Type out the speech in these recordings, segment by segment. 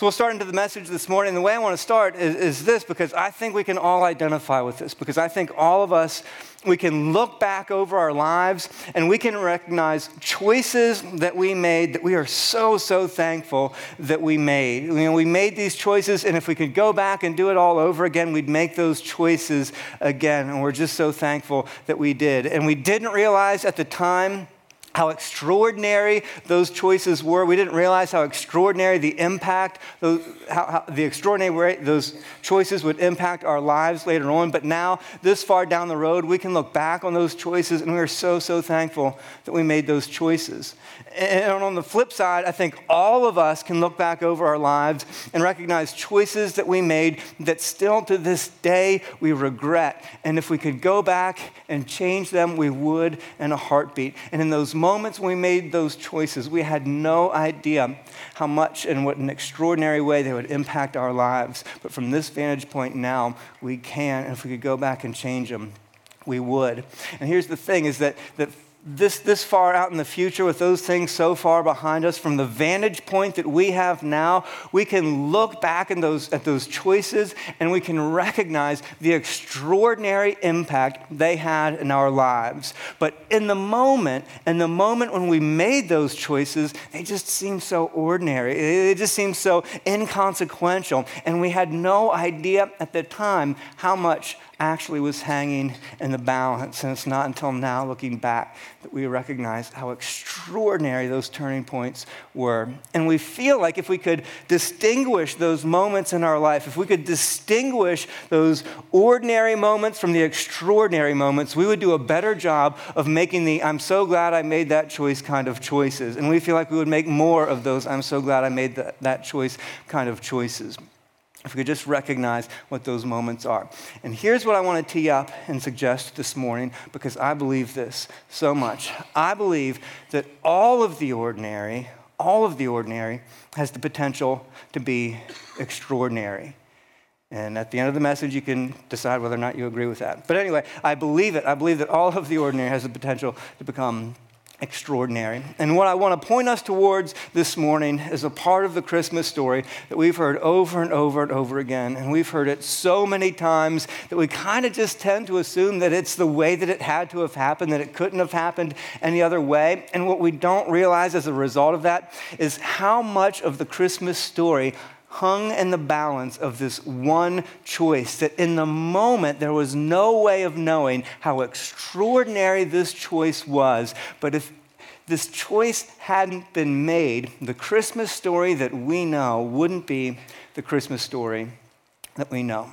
So we'll start into the message this morning. The way I want to start is, is, this because I think we can all identify with this, because I think all of us, we can look back over our lives and we can recognize choices that we made that we are so, so thankful that we made. You know, we made these choices, and if we could go back and do it all over again, we'd make those choices again. And we're just so thankful that we did. And we didn't realize at the time how extraordinary those choices were. We didn't realize how extraordinary the impact, how, how, the extraordinary way those choices would impact our lives later on. But now, this far down the road, we can look back on those choices and we are so, so thankful that we made those choices. And on the flip side, I think all of us can look back over our lives and recognize choices that we made that still to this day we regret. And if we could go back and change them, we would in a heartbeat. And in those moments when we made those choices, we had no idea how much and what an extraordinary way they would impact our lives. But from this vantage point now, we can. And if we could go back and change them, we would. And here's the thing is that, that this, this far out in the future, with those things so far behind us, from the vantage point that we have now, we can look back those, at those choices and we can recognize the extraordinary impact they had in our lives. But in the moment, in the moment when we made those choices, they just seemed so ordinary. It just seemed so inconsequential. And we had no idea at the time how much actually was hanging in the balance. And it's not until now, looking back, that we recognize how extraordinary those turning points were. And we feel like if we could distinguish those moments in our life, if we could distinguish those ordinary moments from the extraordinary moments, we would do a better job of making the I'm so glad I made that choice kind of choices. And we feel like we would make more of those I'm so glad I made that, that choice kind of choices if we could just recognize what those moments are. And here's what I want to tee up and suggest this morning because I believe this so much. I believe that all of the ordinary, all of the ordinary has the potential to be extraordinary. And at the end of the message, you can decide whether or not you agree with that. But anyway, I believe it. I believe that all of the ordinary has the potential to become extraordinary. And what I want to point us towards this morning is a part of the Christmas story that we've heard over and over and over again. And we've heard it so many times that we kind of just tend to assume that it's the way that it had to have happened, that it couldn't have happened any other way. And what we don't realize as a result of that is how much of the Christmas story hung in the balance of this one choice. That in the moment, there was no way of knowing how extraordinary this choice was. But if this choice hadn't been made, the Christmas story that we know wouldn't be the Christmas story that we know.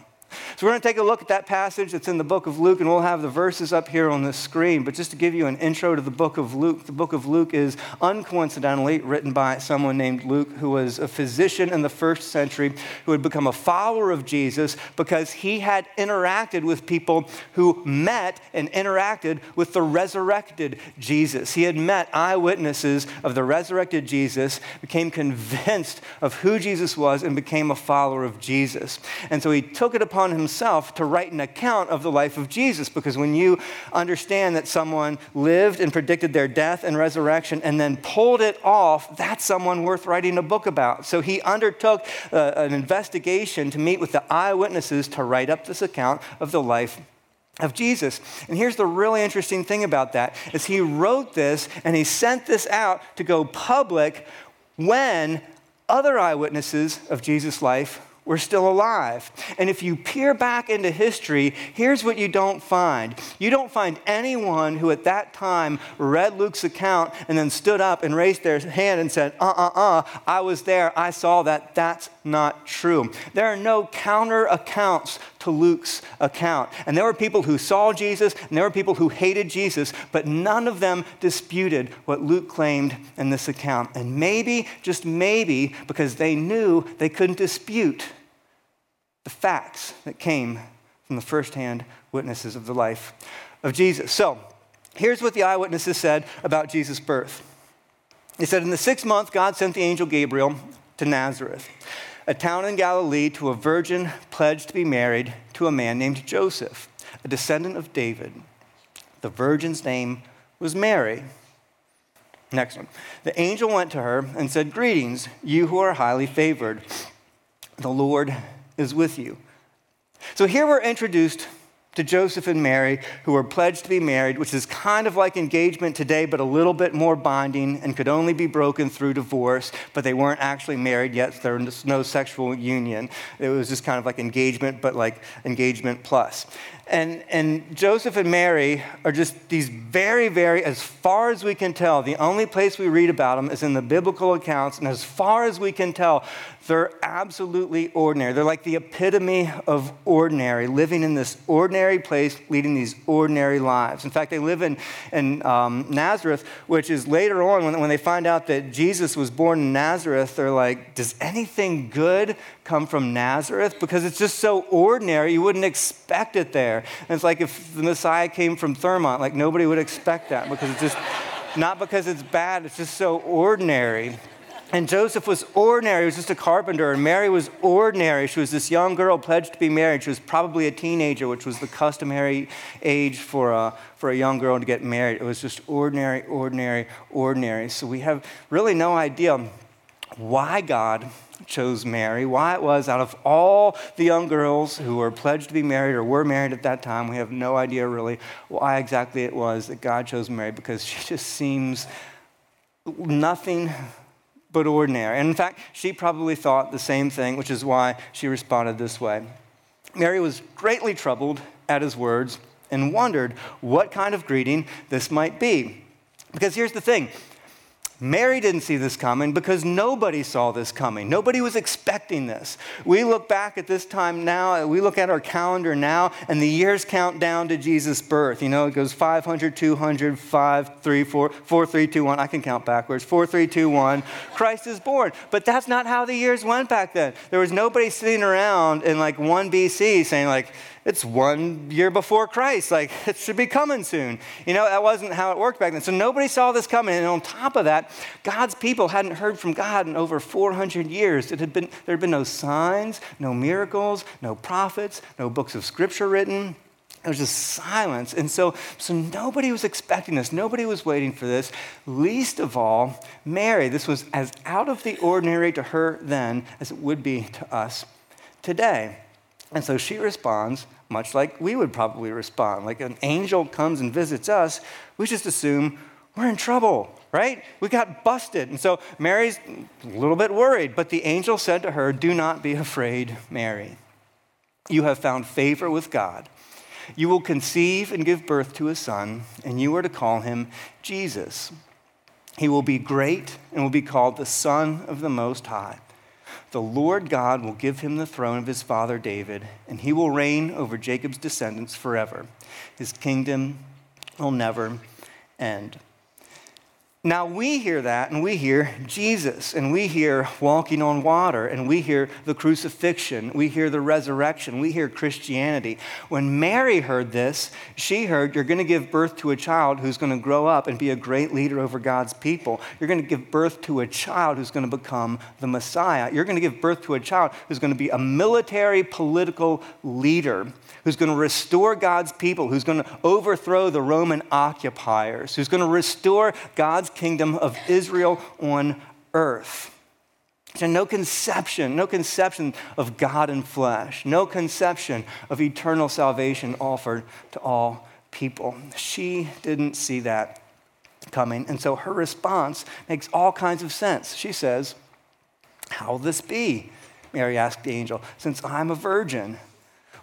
So we're going to take a look at that passage that's in the book of Luke, and we'll have the verses up here on the screen. But just to give you an intro to the book of Luke, the book of Luke is uncoincidentally written by someone named Luke, who was a physician in the first century, who had become a follower of Jesus because he had interacted with people who met and interacted with the resurrected Jesus. He had met eyewitnesses of the resurrected Jesus, became convinced of who Jesus was, and became a follower of Jesus. And so he took it upon upon himself to write an account of the life of Jesus because when you understand that someone lived and predicted their death and resurrection and then pulled it off, that's someone worth writing a book about. So he undertook uh, an investigation to meet with the eyewitnesses to write up this account of the life of Jesus. And here's the really interesting thing about that is he wrote this and he sent this out to go public when other eyewitnesses of Jesus' life were still alive. And if you peer back into history, here's what you don't find. You don't find anyone who at that time read Luke's account and then stood up and raised their hand and said, uh uh uh, I was there, I saw that. That's not true. There are no counter accounts to Luke's account. And there were people who saw Jesus and there were people who hated Jesus, but none of them disputed what Luke claimed in this account. And maybe, just maybe, because they knew they couldn't dispute the facts that came from the firsthand witnesses of the life of Jesus. So, here's what the eyewitnesses said about Jesus' birth. They said, In the sixth month, God sent the angel Gabriel to Nazareth, a town in Galilee, to a virgin pledged to be married to a man named Joseph, a descendant of David. The virgin's name was Mary. Next one. The angel went to her and said, Greetings, you who are highly favored. the Lord is with you. So here we're introduced to Joseph and Mary, who were pledged to be married, which is kind of like engagement today, but a little bit more binding and could only be broken through divorce, but they weren't actually married yet. So there was no sexual union. It was just kind of like engagement, but like engagement plus. And, and Joseph and Mary are just these very, very, as far as we can tell, the only place we read about them is in the biblical accounts. And as far as we can tell, they're absolutely ordinary. They're like the epitome of ordinary, living in this ordinary place, leading these ordinary lives. In fact, they live in, in um, Nazareth, which is later on, when, when they find out that Jesus was born in Nazareth, they're like, does anything good come from Nazareth? Because it's just so ordinary, you wouldn't expect it there. And it's like if the Messiah came from Thurmont, like nobody would expect that because it's just, not because it's bad, it's just so ordinary. And Joseph was ordinary. He was just a carpenter. And Mary was ordinary. She was this young girl pledged to be married. She was probably a teenager, which was the customary age for a, for a young girl to get married. It was just ordinary, ordinary, ordinary. So we have really no idea why God chose Mary, why it was out of all the young girls who were pledged to be married or were married at that time. We have no idea really why exactly it was that God chose Mary because she just seems nothing but ordinary. And in fact, she probably thought the same thing, which is why she responded this way. Mary was greatly troubled at his words and wondered what kind of greeting this might be. Because here's the thing Mary didn't see this coming because nobody saw this coming. Nobody was expecting this. We look back at this time now, we look at our calendar now, and the years count down to Jesus' birth. You know, it goes 500, 200, 5, 3, 4, 4, 3, 2, 1. I can count backwards. 4, 3, 2, 1. Christ is born. But that's not how the years went back then. There was nobody sitting around in like 1 BC saying, like, it's one year before Christ. Like, it should be coming soon. You know, that wasn't how it worked back then. So nobody saw this coming. And on top of that, God's people hadn't heard from God in over 400 years. It had been, there had been no signs, no miracles, no prophets, no books of scripture written. It was just silence. And so, so nobody was expecting this. Nobody was waiting for this. Least of all, Mary. This was as out of the ordinary to her then as it would be to us today. And so she responds much like we would probably respond. Like an angel comes and visits us, we just assume we're in trouble, right? We got busted. And so Mary's a little bit worried, but the angel said to her, Do not be afraid, Mary. You have found favor with God. You will conceive and give birth to a son, and you are to call him Jesus. He will be great and will be called the Son of the Most High. The Lord God will give him the throne of his father David, and he will reign over Jacob's descendants forever. His kingdom will never end. Now we hear that and we hear Jesus and we hear walking on water and we hear the crucifixion, we hear the resurrection, we hear Christianity. When Mary heard this, she heard you're going to give birth to a child who's going to grow up and be a great leader over God's people. You're going to give birth to a child who's going to become the Messiah. You're going to give birth to a child who's going to be a military political leader who's going to restore God's people, who's going to overthrow the Roman occupiers, who's going to restore God's kingdom of Israel on earth. So no conception, no conception of God in flesh, no conception of eternal salvation offered to all people. She didn't see that coming. And so her response makes all kinds of sense. She says, How will this be? Mary asked the angel, since I'm a virgin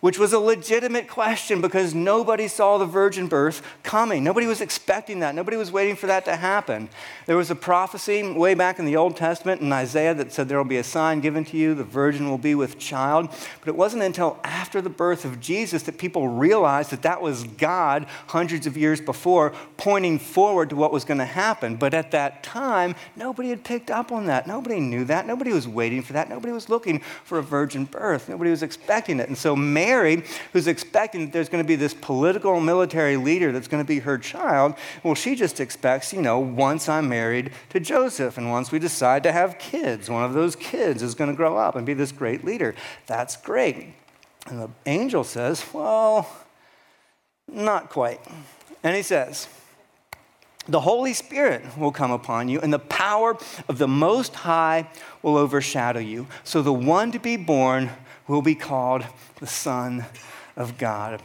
which was a legitimate question because nobody saw the virgin birth coming. Nobody was expecting that. Nobody was waiting for that to happen. There was a prophecy way back in the Old Testament in Isaiah that said there will be a sign given to you, the virgin will be with child. But it wasn't until after the birth of Jesus that people realized that that was God hundreds of years before pointing forward to what was going to happen. But at that time, nobody had picked up on that. Nobody knew that. Nobody was waiting for that. Nobody was looking for a virgin birth. Nobody was expecting it. And so Mary Mary, who's expecting that there's going to be this political military leader that's going to be her child, well, she just expects, you know, once I'm married to Joseph and once we decide to have kids, one of those kids is going to grow up and be this great leader. That's great. And the angel says, well, not quite. And he says, the Holy Spirit will come upon you, and the power of the Most High will overshadow you. So the one to be born will be called the Son of God.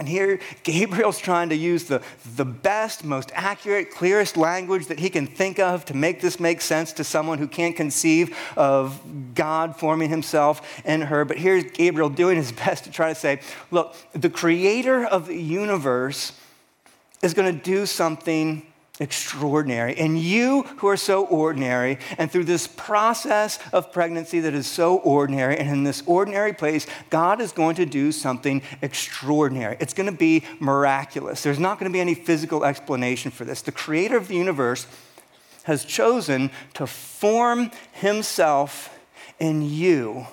And here, Gabriel's trying to use the, the best, most accurate, clearest language that he can think of to make this make sense to someone who can't conceive of God forming himself in her. But here's Gabriel doing his best to try to say, look, the creator of the universe is going to do something extraordinary. And you who are so ordinary, and through this process of pregnancy that is so ordinary, and in this ordinary place, God is going to do something extraordinary. It's going to be miraculous. There's not going to be any physical explanation for this. The creator of the universe has chosen to form himself in you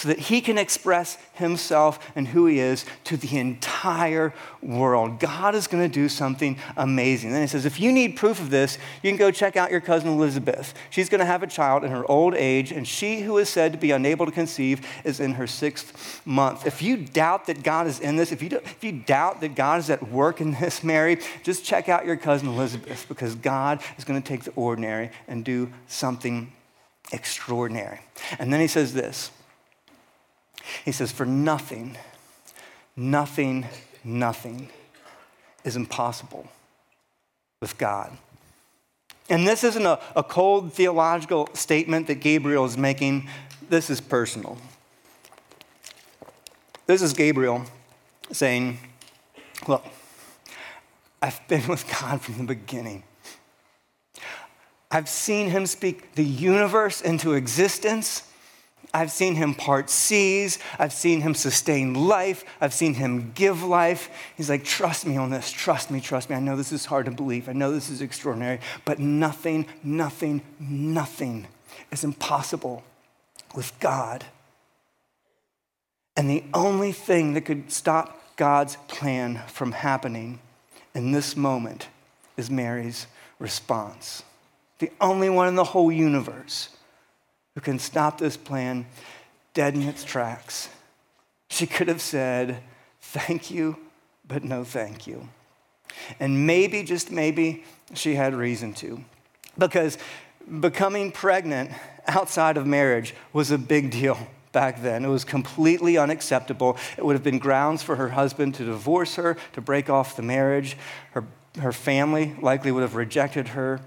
so that he can express himself and who he is to the entire world. God is going to do something amazing. Then he says, if you need proof of this, you can go check out your cousin Elizabeth. She's going to have a child in her old age, and she who is said to be unable to conceive is in her sixth month. If you doubt that God is in this, if you, if you doubt that God is at work in this, Mary, just check out your cousin Elizabeth because God is going to take the ordinary and do something extraordinary. And then he says this. He says, For nothing, nothing, nothing is impossible with God. And this isn't a, a cold theological statement that Gabriel is making, this is personal. This is Gabriel saying, Look, I've been with God from the beginning. I've seen him speak the universe into existence. I've seen him part seas. I've seen him sustain life. I've seen him give life. He's like, trust me on this. Trust me, trust me. I know this is hard to believe. I know this is extraordinary, but nothing, nothing, nothing is impossible with God. And the only thing that could stop God's plan from happening in this moment is Mary's response. The only one in the whole universe who can stop this plan dead in its tracks. She could have said, Thank you, but no thank you. And maybe, just maybe, she had reason to. Because becoming pregnant outside of marriage was a big deal back then. It was completely unacceptable. It would have been grounds for her husband to divorce her, to break off the marriage. Her, her family likely would have rejected her.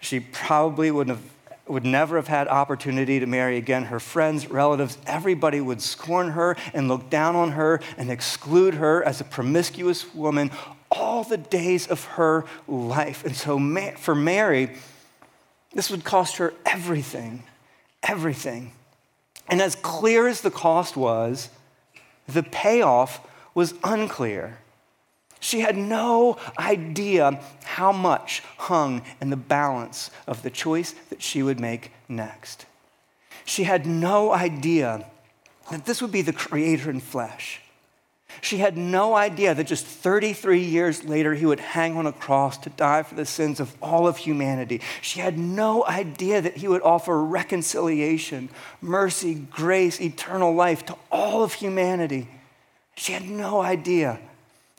She probably wouldn't have would never have had opportunity to marry again. Her friends, relatives, everybody would scorn her and look down on her and exclude her as a promiscuous woman all the days of her life. And so for Mary, this would cost her everything, everything. And as clear as the cost was, the payoff was unclear. She had no idea how much hung in the balance of the choice that she would make next. She had no idea that this would be the creator in flesh. She had no idea that just 33 years later he would hang on a cross to die for the sins of all of humanity. She had no idea that he would offer reconciliation, mercy, grace, eternal life to all of humanity. She had no idea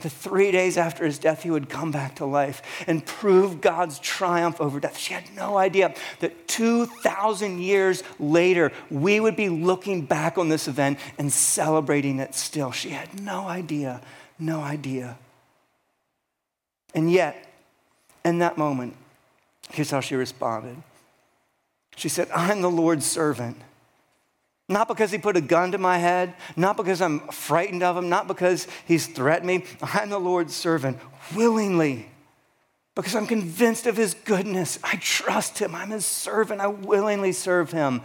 that three days after his death, he would come back to life and prove God's triumph over death. She had no idea that 2,000 years later, we would be looking back on this event and celebrating it still. She had no idea, no idea. And yet, in that moment, here's how she responded. She said, I'm the Lord's servant. Not because he put a gun to my head, not because I'm frightened of him, not because he's threatened me. I'm the Lord's servant willingly because I'm convinced of his goodness. I trust him. I'm his servant. I willingly serve him.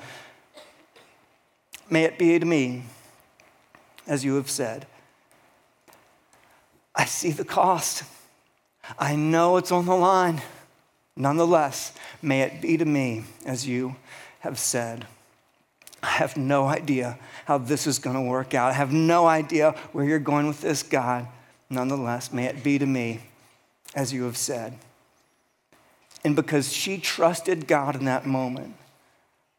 May it be to me as you have said. I see the cost. I know it's on the line. Nonetheless, may it be to me as you have said. I have no idea how this is going to work out. I have no idea where you're going with this, God. Nonetheless, may it be to me as you have said. And because she trusted God in that moment,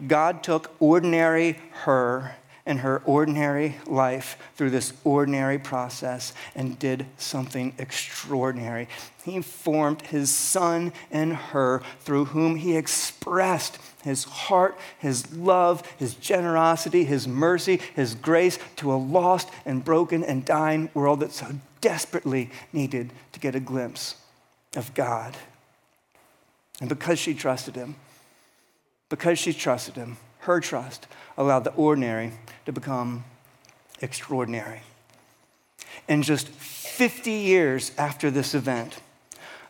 God took ordinary her in her ordinary life through this ordinary process and did something extraordinary. He formed his son in her through whom he expressed his heart, his love, his generosity, his mercy, his grace to a lost and broken and dying world that so desperately needed to get a glimpse of God. And because she trusted him, because she trusted him, her trust allowed the ordinary to become extraordinary. And just 50 years after this event,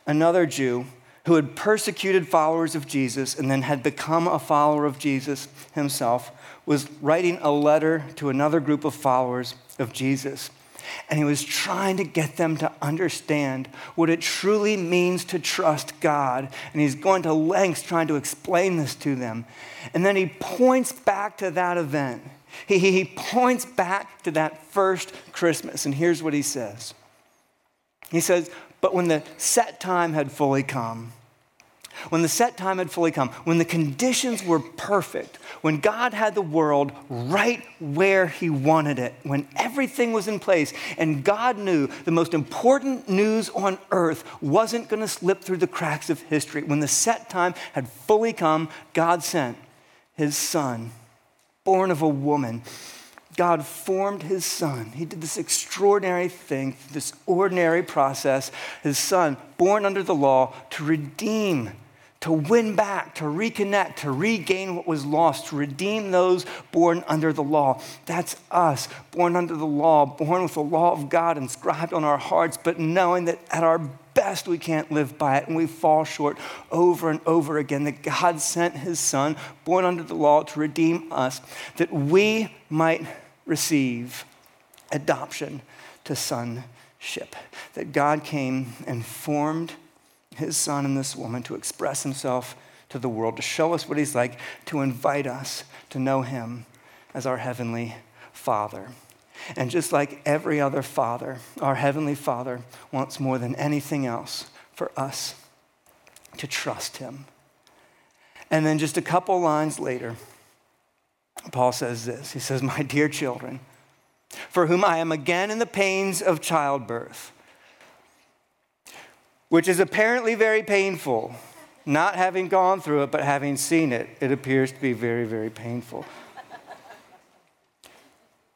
another Jew who had persecuted followers of Jesus and then had become a follower of Jesus himself was writing a letter to another group of followers of Jesus. And he was trying to get them to understand what it truly means to trust God. And he's going to lengths trying to explain this to them. And then he points back to that event. He, he, points back to that first Christmas. And here's what he says He says, But when the set time had fully come, when the set time had fully come, when the conditions were perfect, when God had the world right where He wanted it, when everything was in place, and God knew the most important news on earth wasn't going to slip through the cracks of history, when the set time had fully come, God sent His Son, born of a woman. God formed his son. He did this extraordinary thing, this ordinary process. His son, born under the law, to redeem to win back, to reconnect, to regain what was lost, to redeem those born under the law. That's us, born under the law, born with the law of God inscribed on our hearts, but knowing that at our best we can't live by it and we fall short over and over again. That God sent his son, born under the law, to redeem us, that we might receive adoption to sonship. That God came and formed his son and this woman to express himself to the world, to show us what he's like, to invite us to know him as our heavenly Father. And just like every other father, our heavenly Father wants more than anything else for us to trust him. And then just a couple lines later, Paul says this He says, My dear children, for whom I am again in the pains of childbirth which is apparently very painful. Not having gone through it, but having seen it, it appears to be very, very painful.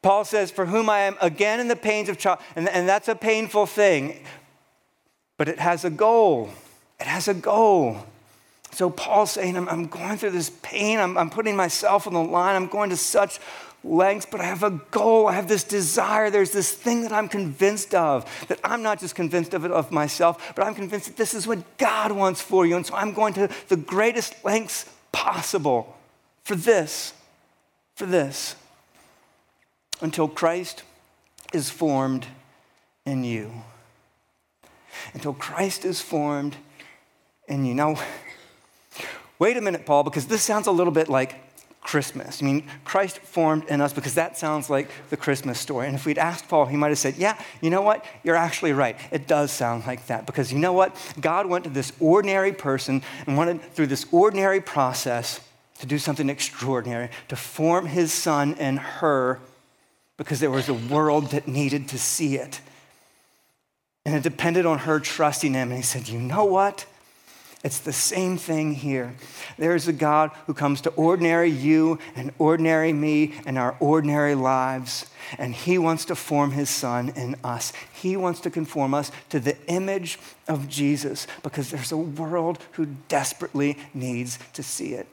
Paul says, For whom I am again in the pains of child, and, and that's a painful thing, but it has a goal. It has a goal. So Paul's saying, I'm, I'm going through this pain, I'm, I'm putting myself on the line, I'm going to such lengths, but I have a goal. I have this desire. There's this thing that I'm convinced of, that I'm not just convinced of it of myself, but I'm convinced that this is what God wants for you. And so I'm going to the greatest lengths possible for this, for this, until Christ is formed in you. Until Christ is formed in you. Now, wait a minute, Paul, because this sounds a little bit like Christmas. I mean, Christ formed in us because that sounds like the Christmas story. And if we'd asked Paul, he might have said, Yeah, you know what? You're actually right. It does sound like that because you know what? God went to this ordinary person and wanted, through this ordinary process, to do something extraordinary, to form his son in her because there was a world that needed to see it. And it depended on her trusting him. And he said, You know what? It's the same thing here. There's a God who comes to ordinary you and ordinary me and our ordinary lives, and He wants to form His Son in us. He wants to conform us to the image of Jesus because there's a world who desperately needs to see it.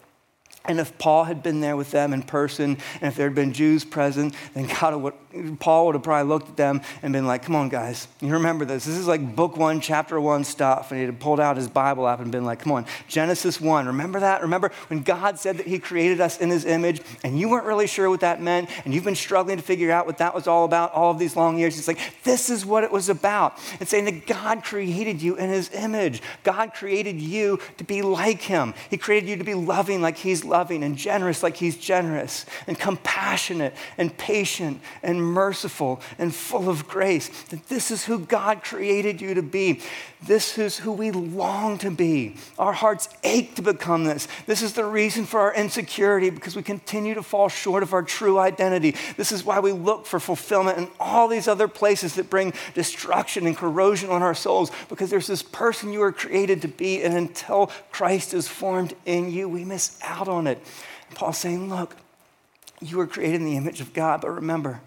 And if Paul had been there with them in person, and if there had been Jews present, then God would, Paul would have probably looked at them and been like, Come on, guys, you remember this. This is like book one, chapter one stuff. And he'd have pulled out his Bible app and been like, Come on, Genesis 1, remember that? Remember when God said that he created us in his image, and you weren't really sure what that meant, and you've been struggling to figure out what that was all about all of these long years? It's like, This is what it was about. It's saying that God created you in his image. God created you to be like him, He created you to be loving like he's loving and generous like he's generous, and compassionate and patient and merciful and full of grace. That this is who God created you to be. This is who we long to be. Our hearts ache to become this. This is the reason for our insecurity because we continue to fall short of our true identity. This is why we look for fulfillment in all these other places that bring destruction and corrosion on our souls because there's this person you were created to be, and until Christ is formed in you, we miss out on it. And Paul's saying, Look, you were created in the image of God, but remember,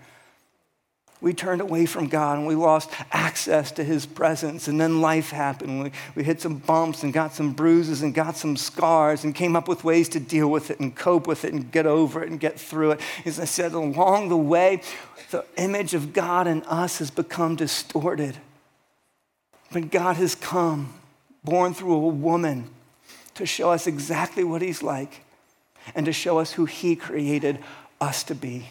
we turned away from God and we lost access to His presence. And then life happened. We, we hit some bumps and got some bruises and got some scars and came up with ways to deal with it and cope with it and get over it and get through it. As I said, along the way, the image of God in us has become distorted. But God has come, born through a woman, to show us exactly what He's like and to show us who He created us to be.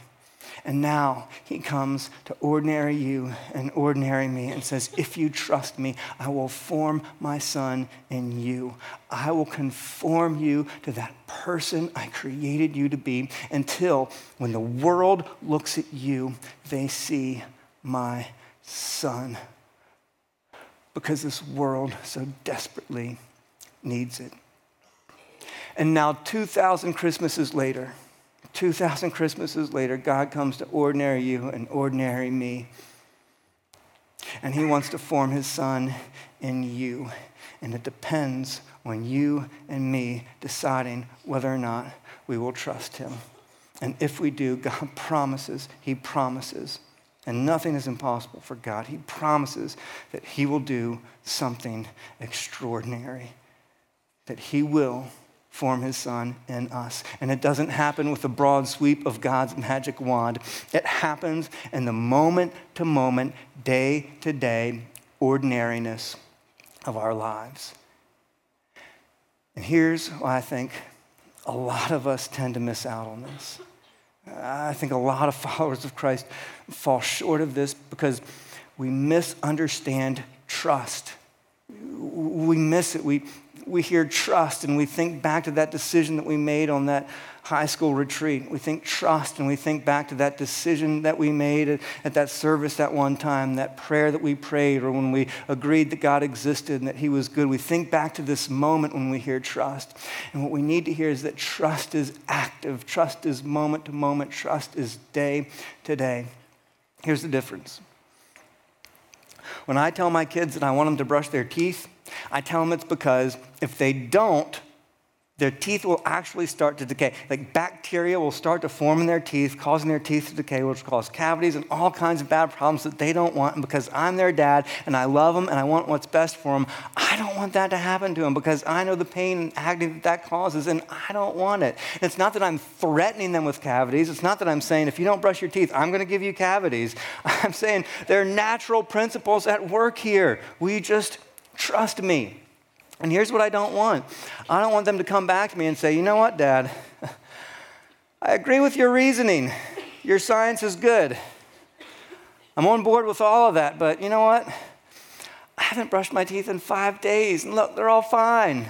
And now he comes to ordinary you and ordinary me and says, If you trust me, I will form my son in you. I will conform you to that person I created you to be until when the world looks at you, they see my son. Because this world so desperately needs it. And now, 2,000 Christmases later, 2,000 Christmases later, God comes to ordinary you and ordinary me. And He wants to form His Son in you. And it depends on you and me deciding whether or not we will trust Him. And if we do, God promises, He promises, and nothing is impossible for God. He promises that He will do something extraordinary, that He will form his son in us. And it doesn't happen with the broad sweep of God's magic wand. It happens in the moment to moment, day to day ordinariness of our lives. And here's why I think a lot of us tend to miss out on this. I think a lot of followers of Christ fall short of this because we misunderstand trust. We miss it. We, we hear trust and we think back to that decision that we made on that high school retreat. We think trust and we think back to that decision that we made at, at, that service that one time, that prayer that we prayed, or when we agreed that God existed and that He was good. We think back to this moment when we hear trust. And what we need to hear is that trust is active, trust is moment to moment, trust is day to day. Here's the difference. When I tell my kids that I want them to brush their teeth, I tell them it's because if they don't, their teeth will actually start to decay. Like bacteria will start to form in their teeth, causing their teeth to decay, which will cause cavities and all kinds of bad problems that they don't want. And because I'm their dad and I love them and I want what's best for them, I don't want that to happen to them because I know the pain and agony that that causes and I don't want it. And it's not that I'm threatening them with cavities. It's not that I'm saying, if you don't brush your teeth, I'm going to give you cavities. I'm saying there are natural principles at work here. We just Trust me. And here's what I don't want I don't want them to come back to me and say, you know what, Dad? I agree with your reasoning. Your science is good. I'm on board with all of that, but you know what? I haven't brushed my teeth in five days, and look, they're all fine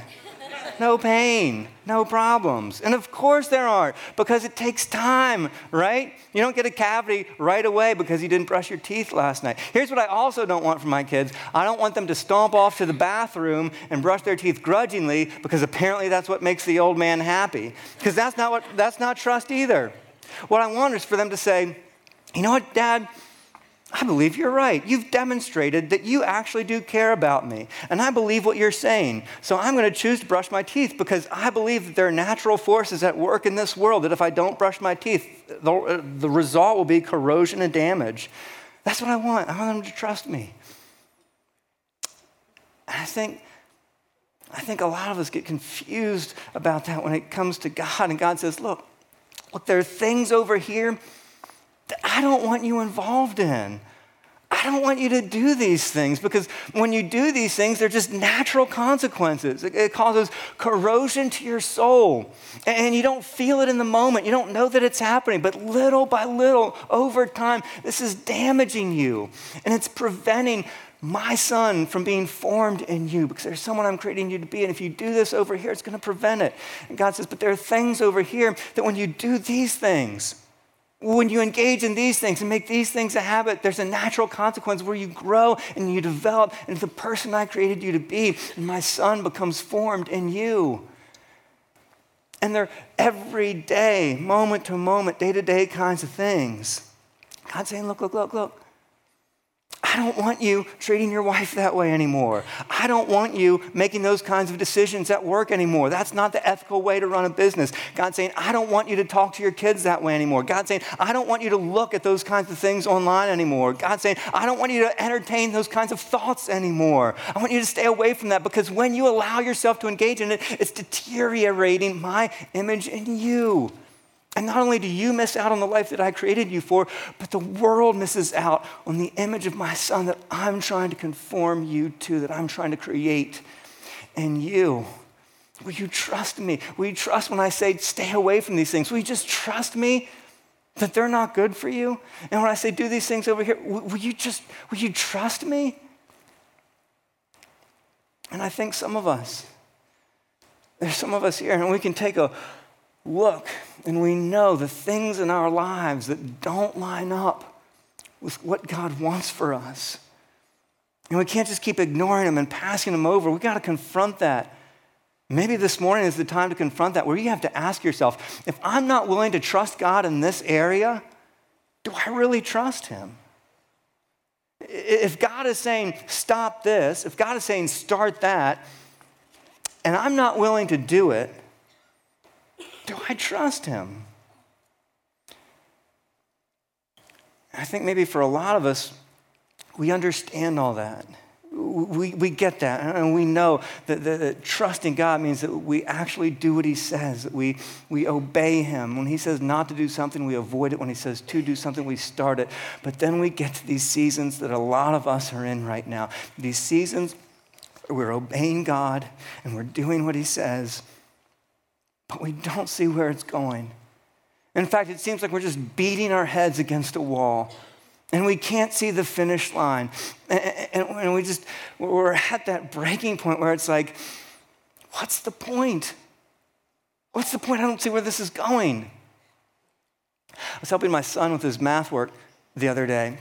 no pain, no problems. And of course there aren't, because it takes time, right? You don't get a cavity right away because you didn't brush your teeth last night. Here's what I also don't want from my kids I don't want them to stomp off to the bathroom and brush their teeth grudgingly because apparently that's what makes the old man happy. Because that's not what that's not trust either. What I want is for them to say, you know what, Dad? I believe you're right. You've demonstrated that you actually do care about me. And I believe what you're saying. So I'm going to choose to brush my teeth because I believe that there are natural forces at work in this world that if I don't brush my teeth, the, the result will be corrosion and damage. That's what I want. I want them to trust me. And I think, I think a lot of us get confused about that when it comes to God. And God says, look, look, there are things over here that I don't want you involved in. I don't want you to do these things because when you do these things, they're just natural consequences. It, it, causes corrosion to your soul. And you don't feel it in the moment. You don't know that it's happening. But little by little, over time, this is damaging you. And it's preventing my son from being formed in you because there's someone I'm creating you to be. And if you do this over here, it's going to prevent it. And God says, but there are things over here that when you do these things, when you engage in these things and make these things a habit, there's a natural consequence where you grow and you develop into the person I created you to be. And my son becomes formed in you. And they're every day, moment to moment, day to day kinds of things. God's saying, look, look, look, look. I don't want you treating your wife that way anymore. I don't want you making those kinds of decisions at work anymore. That's not the ethical way to run a business. God's saying, I don't want you to talk to your kids that way anymore. God's saying, I don't want you to look at those kinds of things online anymore. God's saying, I don't want you to entertain those kinds of thoughts anymore. I want you to stay away from that because when you allow yourself to engage in it, it's deteriorating my image in you. And not only do you miss out on the life that I created you for, but the world misses out on the image of my son that I'm trying to conform you to, that I'm trying to create in you. Will you trust me? Will you trust when I say stay away from these things? Will you just trust me that they're not good for you? And when I say do these things over here, will you just, will you trust me? And I think some of us, there's some of us here, and we can take a look and we know the things in our lives that don't line up with what God wants for us. And we can't just keep ignoring them and passing them over. We've got to confront that. Maybe this morning is the time to confront that, where you have to ask yourself if I'm not willing to trust God in this area, do I really trust Him? If God is saying, stop this, if God is saying, start that, and I'm not willing to do it, do I trust him? I think maybe for a lot of us, we understand all that. We, we get that, and we know that, that, that, trusting God means that we actually do what He says, that we, we obey Him. When He says not to do something, we avoid it. When He says to do something, we start it. But then we get to these seasons that a lot of us are in right now. These seasons we're obeying God and we're doing what He says, but we don't see where it's going. In fact, it seems like we're just beating our heads against a wall and we can't see the finish line. And, we just, we're at that breaking point where it's like, what's the point? What's the point? I don't see where this is going. I was helping my son with his math work the other day.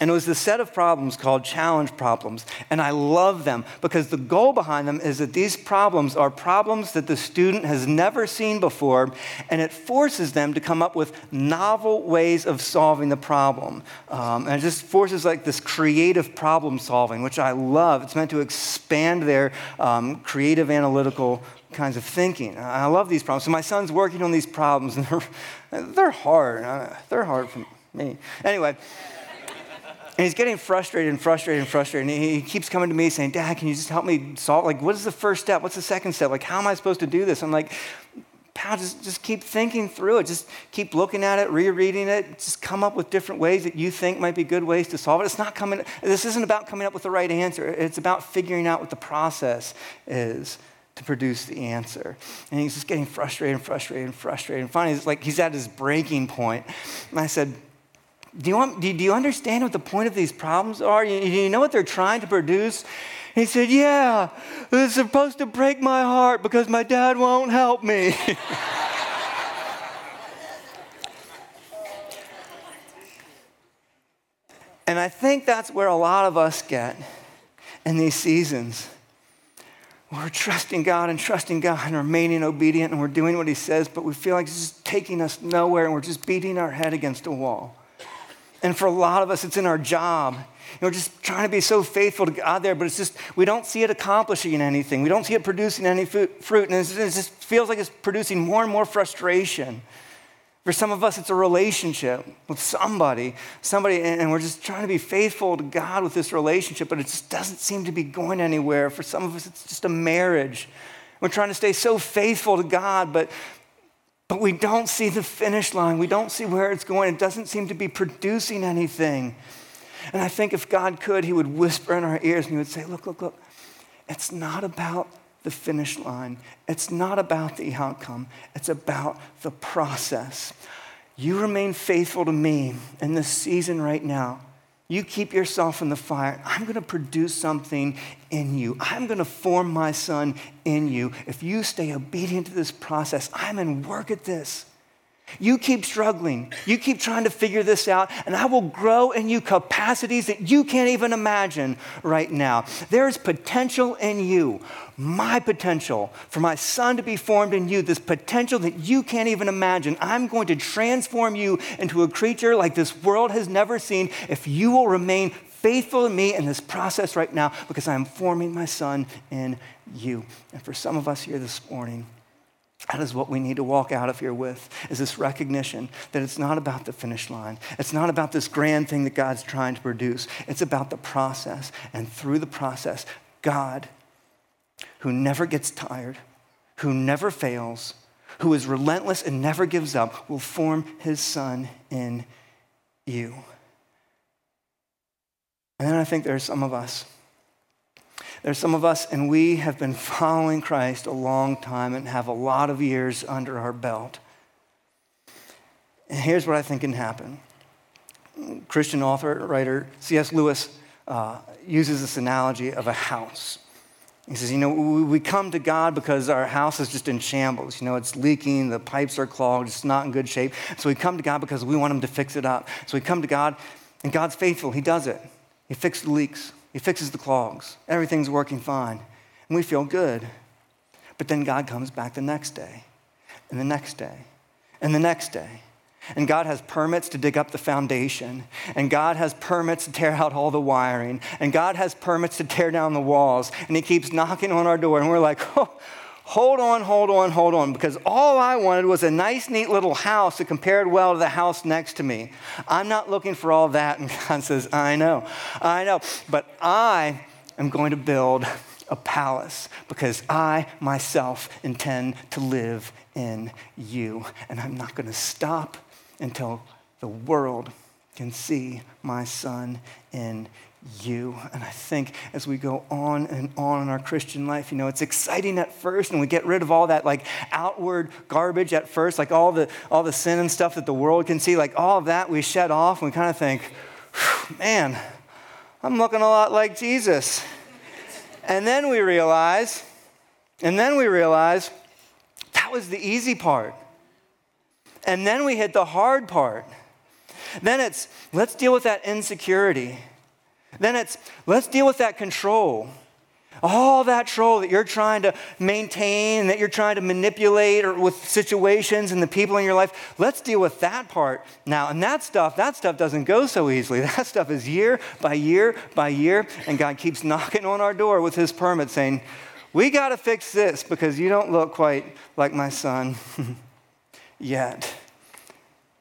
And it was a set of problems called challenge problems. And I love them because the goal behind them is that these problems are problems that the student has never seen before, and it forces them to come up with novel ways of solving the problem. Um, and it just forces like this creative problem solving, which I love. It's meant to expand their um, creative analytical kinds of thinking. I love these problems. So my son's working on these problems, and they're, they're hard. Uh, they're hard for me. Anyway. And he's getting frustrated and frustrated and frustrated. And he keeps coming to me saying, Dad, can you just help me solve? Like, what is the first step? What's the second step? Like, how am I supposed to do this? I'm like, pal, just, just keep thinking through it. Just keep looking at it, rereading it. Just come up with different ways that you think might be good ways to solve it. It's not coming, this isn't about coming up with the right answer. It's about figuring out what the process is to produce the answer. And he's just getting frustrated and frustrated and frustrated. And finally, it's like he's at his breaking point. And I said, do you, want, do you understand what the point of these problems are? You, you know what they're trying to produce? he said, Yeah, it's supposed to break my heart because my dad won't help me. and I think that's where a lot of us get in these seasons. We're trusting God and trusting God and remaining obedient and we're doing what He says, but we feel like it's just taking us nowhere and we're just beating our head against a wall. And for a lot of us, it's in our job. You know, just trying to be so faithful to God there, but it's just, we don't see it accomplishing anything. We don't see it producing any fruit, and it just feels like it's producing more and more frustration. For some of us, it's a relationship with somebody, somebody, and we're just trying to be faithful to God with this relationship, but it just doesn't seem to be going anywhere. For some of us, it's just a marriage. We're trying to stay so faithful to God, but but we don't see the finish line. We don't see where it's going. It doesn't seem to be producing anything. And I think if God could, He would whisper in our ears and He would say, Look, look, look, it's not about the finish line, it's not about the outcome, it's about the process. You remain faithful to me in this season right now. You keep yourself in the fire. I'm going to produce something in you. I'm going to form my son in you. If you stay obedient to this process, I'm in work at this. You keep struggling. You keep trying to figure this out, and I will grow in you capacities that you can't even imagine right now. There is potential in you, my potential, for my son to be formed in you, this potential that you can't even imagine. I'm going to transform you into a creature like this world has never seen if you will remain faithful to me in this process right now because I'm forming my son in you. And for some of us here this morning, that is what we need to walk out of here with, is this recognition that it's not about the finish line. It's not about this grand thing that God's trying to produce. It's about the process. And through the process, God, who never gets tired, who never fails, who is relentless and never gives up, will form his son in you. And then I think there's some of us there's some of us, and we have been following Christ a long time and have a lot of years under our belt. And here's what I think can happen Christian author, writer C.S. Lewis uh, uses this analogy of a house. He says, You know, we come to God because our house is just in shambles. You know, it's leaking, the pipes are clogged, it's not in good shape. So we come to God because we want Him to fix it up. So we come to God, and God's faithful. He does it, He fixes the leaks. He fixes the clogs. Everything's working fine. And we feel good. But then God comes back the next day, and the next day, and the next day. And God has permits to dig up the foundation. And God has permits to tear out all the wiring. And God has permits to tear down the walls. And He keeps knocking on our door. And we're like, oh, hold on, hold on, hold on, because all I wanted was a nice, neat little house that compared well to the house next to me. I'm not looking for all that. And God says, I know, I know, but I am going to build a palace because I myself intend to live in you. And I'm not going to stop until the world can see my son in you. And I think as we go on and on in our Christian life, you know, it's exciting at first, and we get rid of all that like outward garbage at first, like all the all the sin and stuff that the world can see, like all of that we shed off, and we kind of think, man, I'm looking a lot like Jesus. And then we realize, and then we realize that was the easy part. And then we hit the hard part. Then it's let's deal with that insecurity then it's let's deal with that control. All that control that you're trying to maintain, and that you're trying to manipulate or with situations and the people in your life, let's deal with that part now. And that stuff, that stuff doesn't go so easily. That stuff is year by year by year, and God keeps knocking on our door with his permit saying, We got to fix this because you don't look quite like my son yet.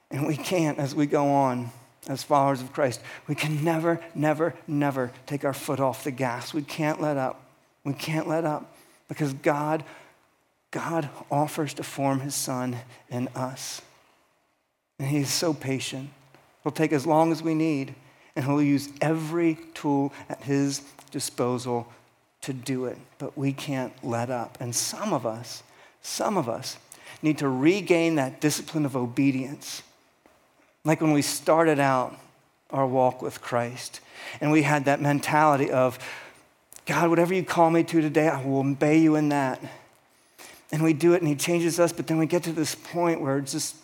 And we can't as we go on as followers of Christ. We can never, never, never take our foot off the gas. We can't let up. We can't let up because God, God offers to form his son in us. And he's so patient. He'll take as long as we need, and he'll use every tool at his disposal to do it. But we can't let up. And some of us, some of us need to regain that discipline of obedience like when we started out our walk with Christ and we had that mentality of, God, whatever you call me to today, I will obey you in that. And we do it and He changes us, but then we get to this point where it's just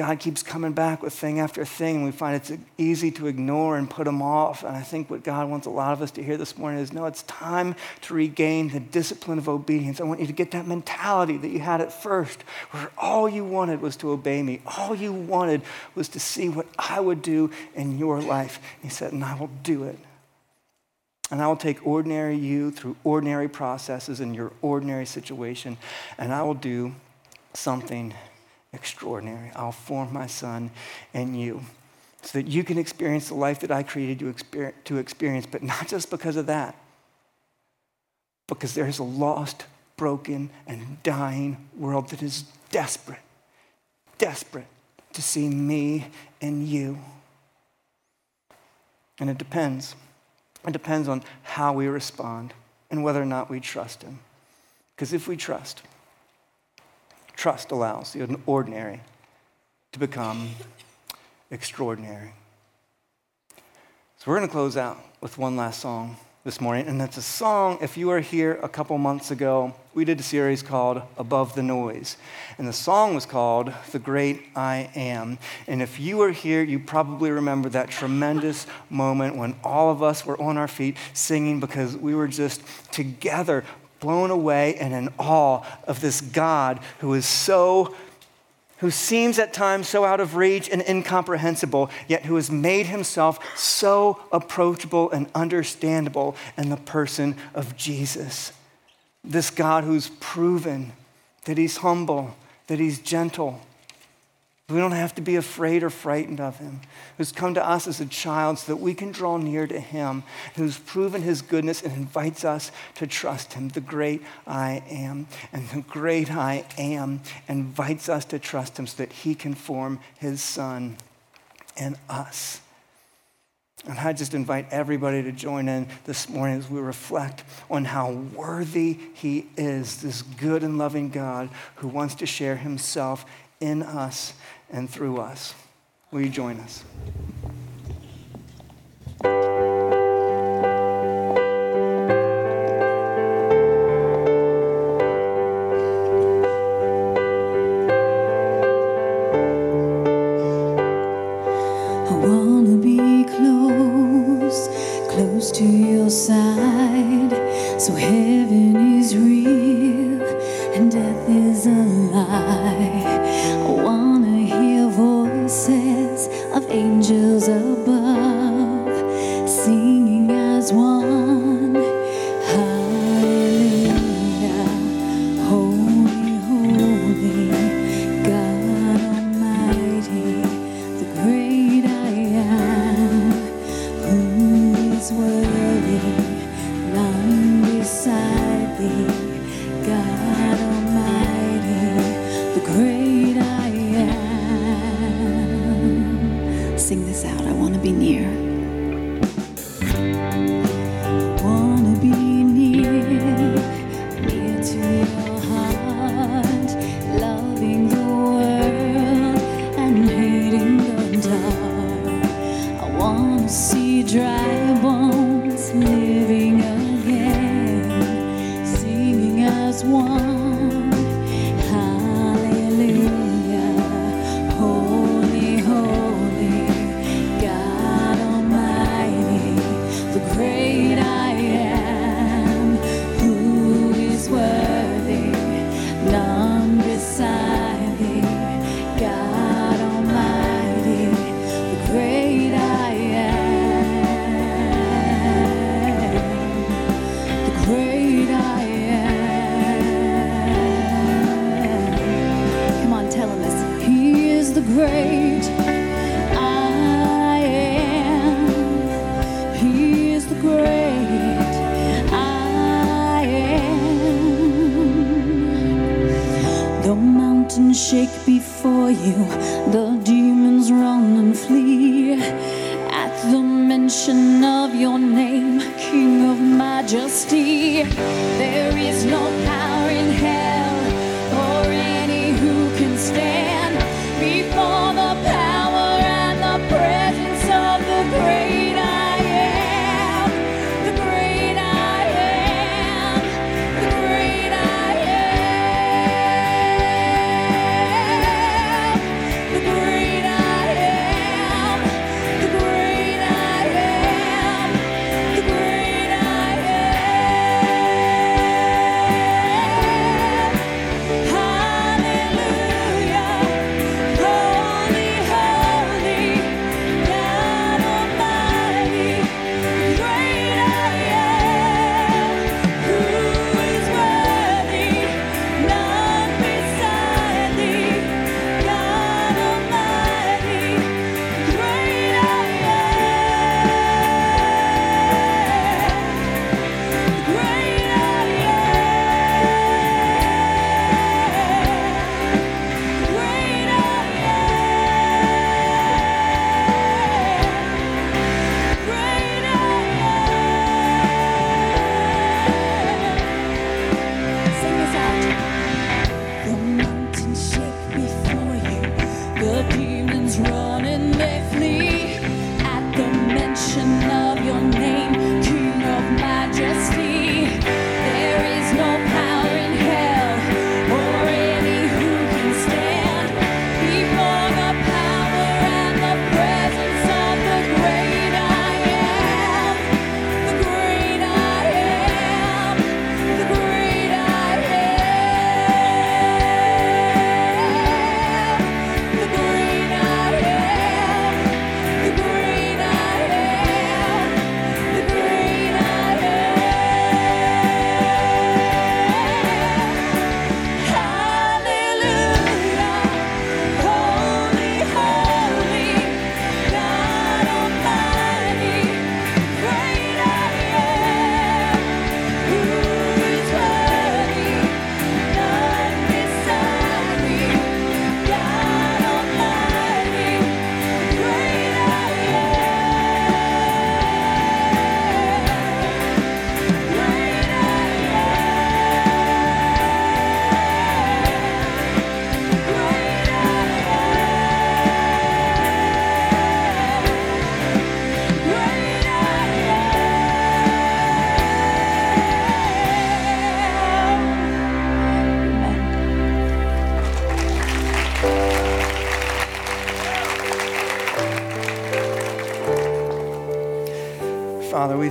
God keeps coming back with thing after thing, and we find it's easy to ignore and put them off. And I think what God wants a lot of us to hear this morning is no, it's time to regain the discipline of obedience. I want you to get that mentality that you had at first, where all you wanted was to obey me. All you wanted was to see what I would do in your life. He said, and I will do it. And I will take ordinary you through ordinary processes in your ordinary situation, and I will do something extraordinary. I'll form my son and you so that you can experience the life that I created you to experience, but not just because of that, because there's a lost, broken, and dying world that is desperate, desperate to see me and you. And it depends. It depends on how we respond and whether or not we trust Him. Because if we trust, Trust allows the ordinary to become extraordinary. So we're going to close out with one last song this morning, and that's a song. If you were here a couple months ago, we did a series called Above the Noise, and the song was called The Great I Am. And if you were here, you probably remember that tremendous moment when all of us were on our feet singing because we were just together, blown away and in awe of this God who is so who seems at times so out of reach and incomprehensible, yet who has made himself so approachable and understandable in the person of Jesus. This God who's proven that he's humble, that he's gentle, we don't have to be afraid or frightened of him, who's come to us as a child so that we can draw near to him, who's proven his goodness and invites us to trust him, the great I am. And the great I am invites us to trust him so that he can form his son in us. And I just invite everybody to join in this morning as we reflect on how worthy he is, this good and loving God who wants to share himself in us and through us. Will you join us?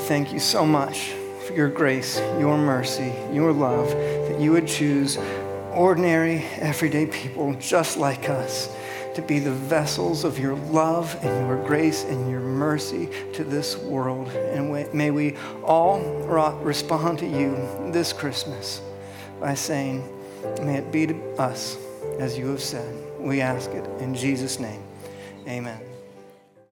Thank you so much for your grace, your mercy, your love, that you would choose ordinary, everyday people just like us to be the vessels of your love and your grace and your mercy to this world. And may we all respond to you this Christmas by saying, May it be to us as you have said. We ask it in Jesus' name. Amen.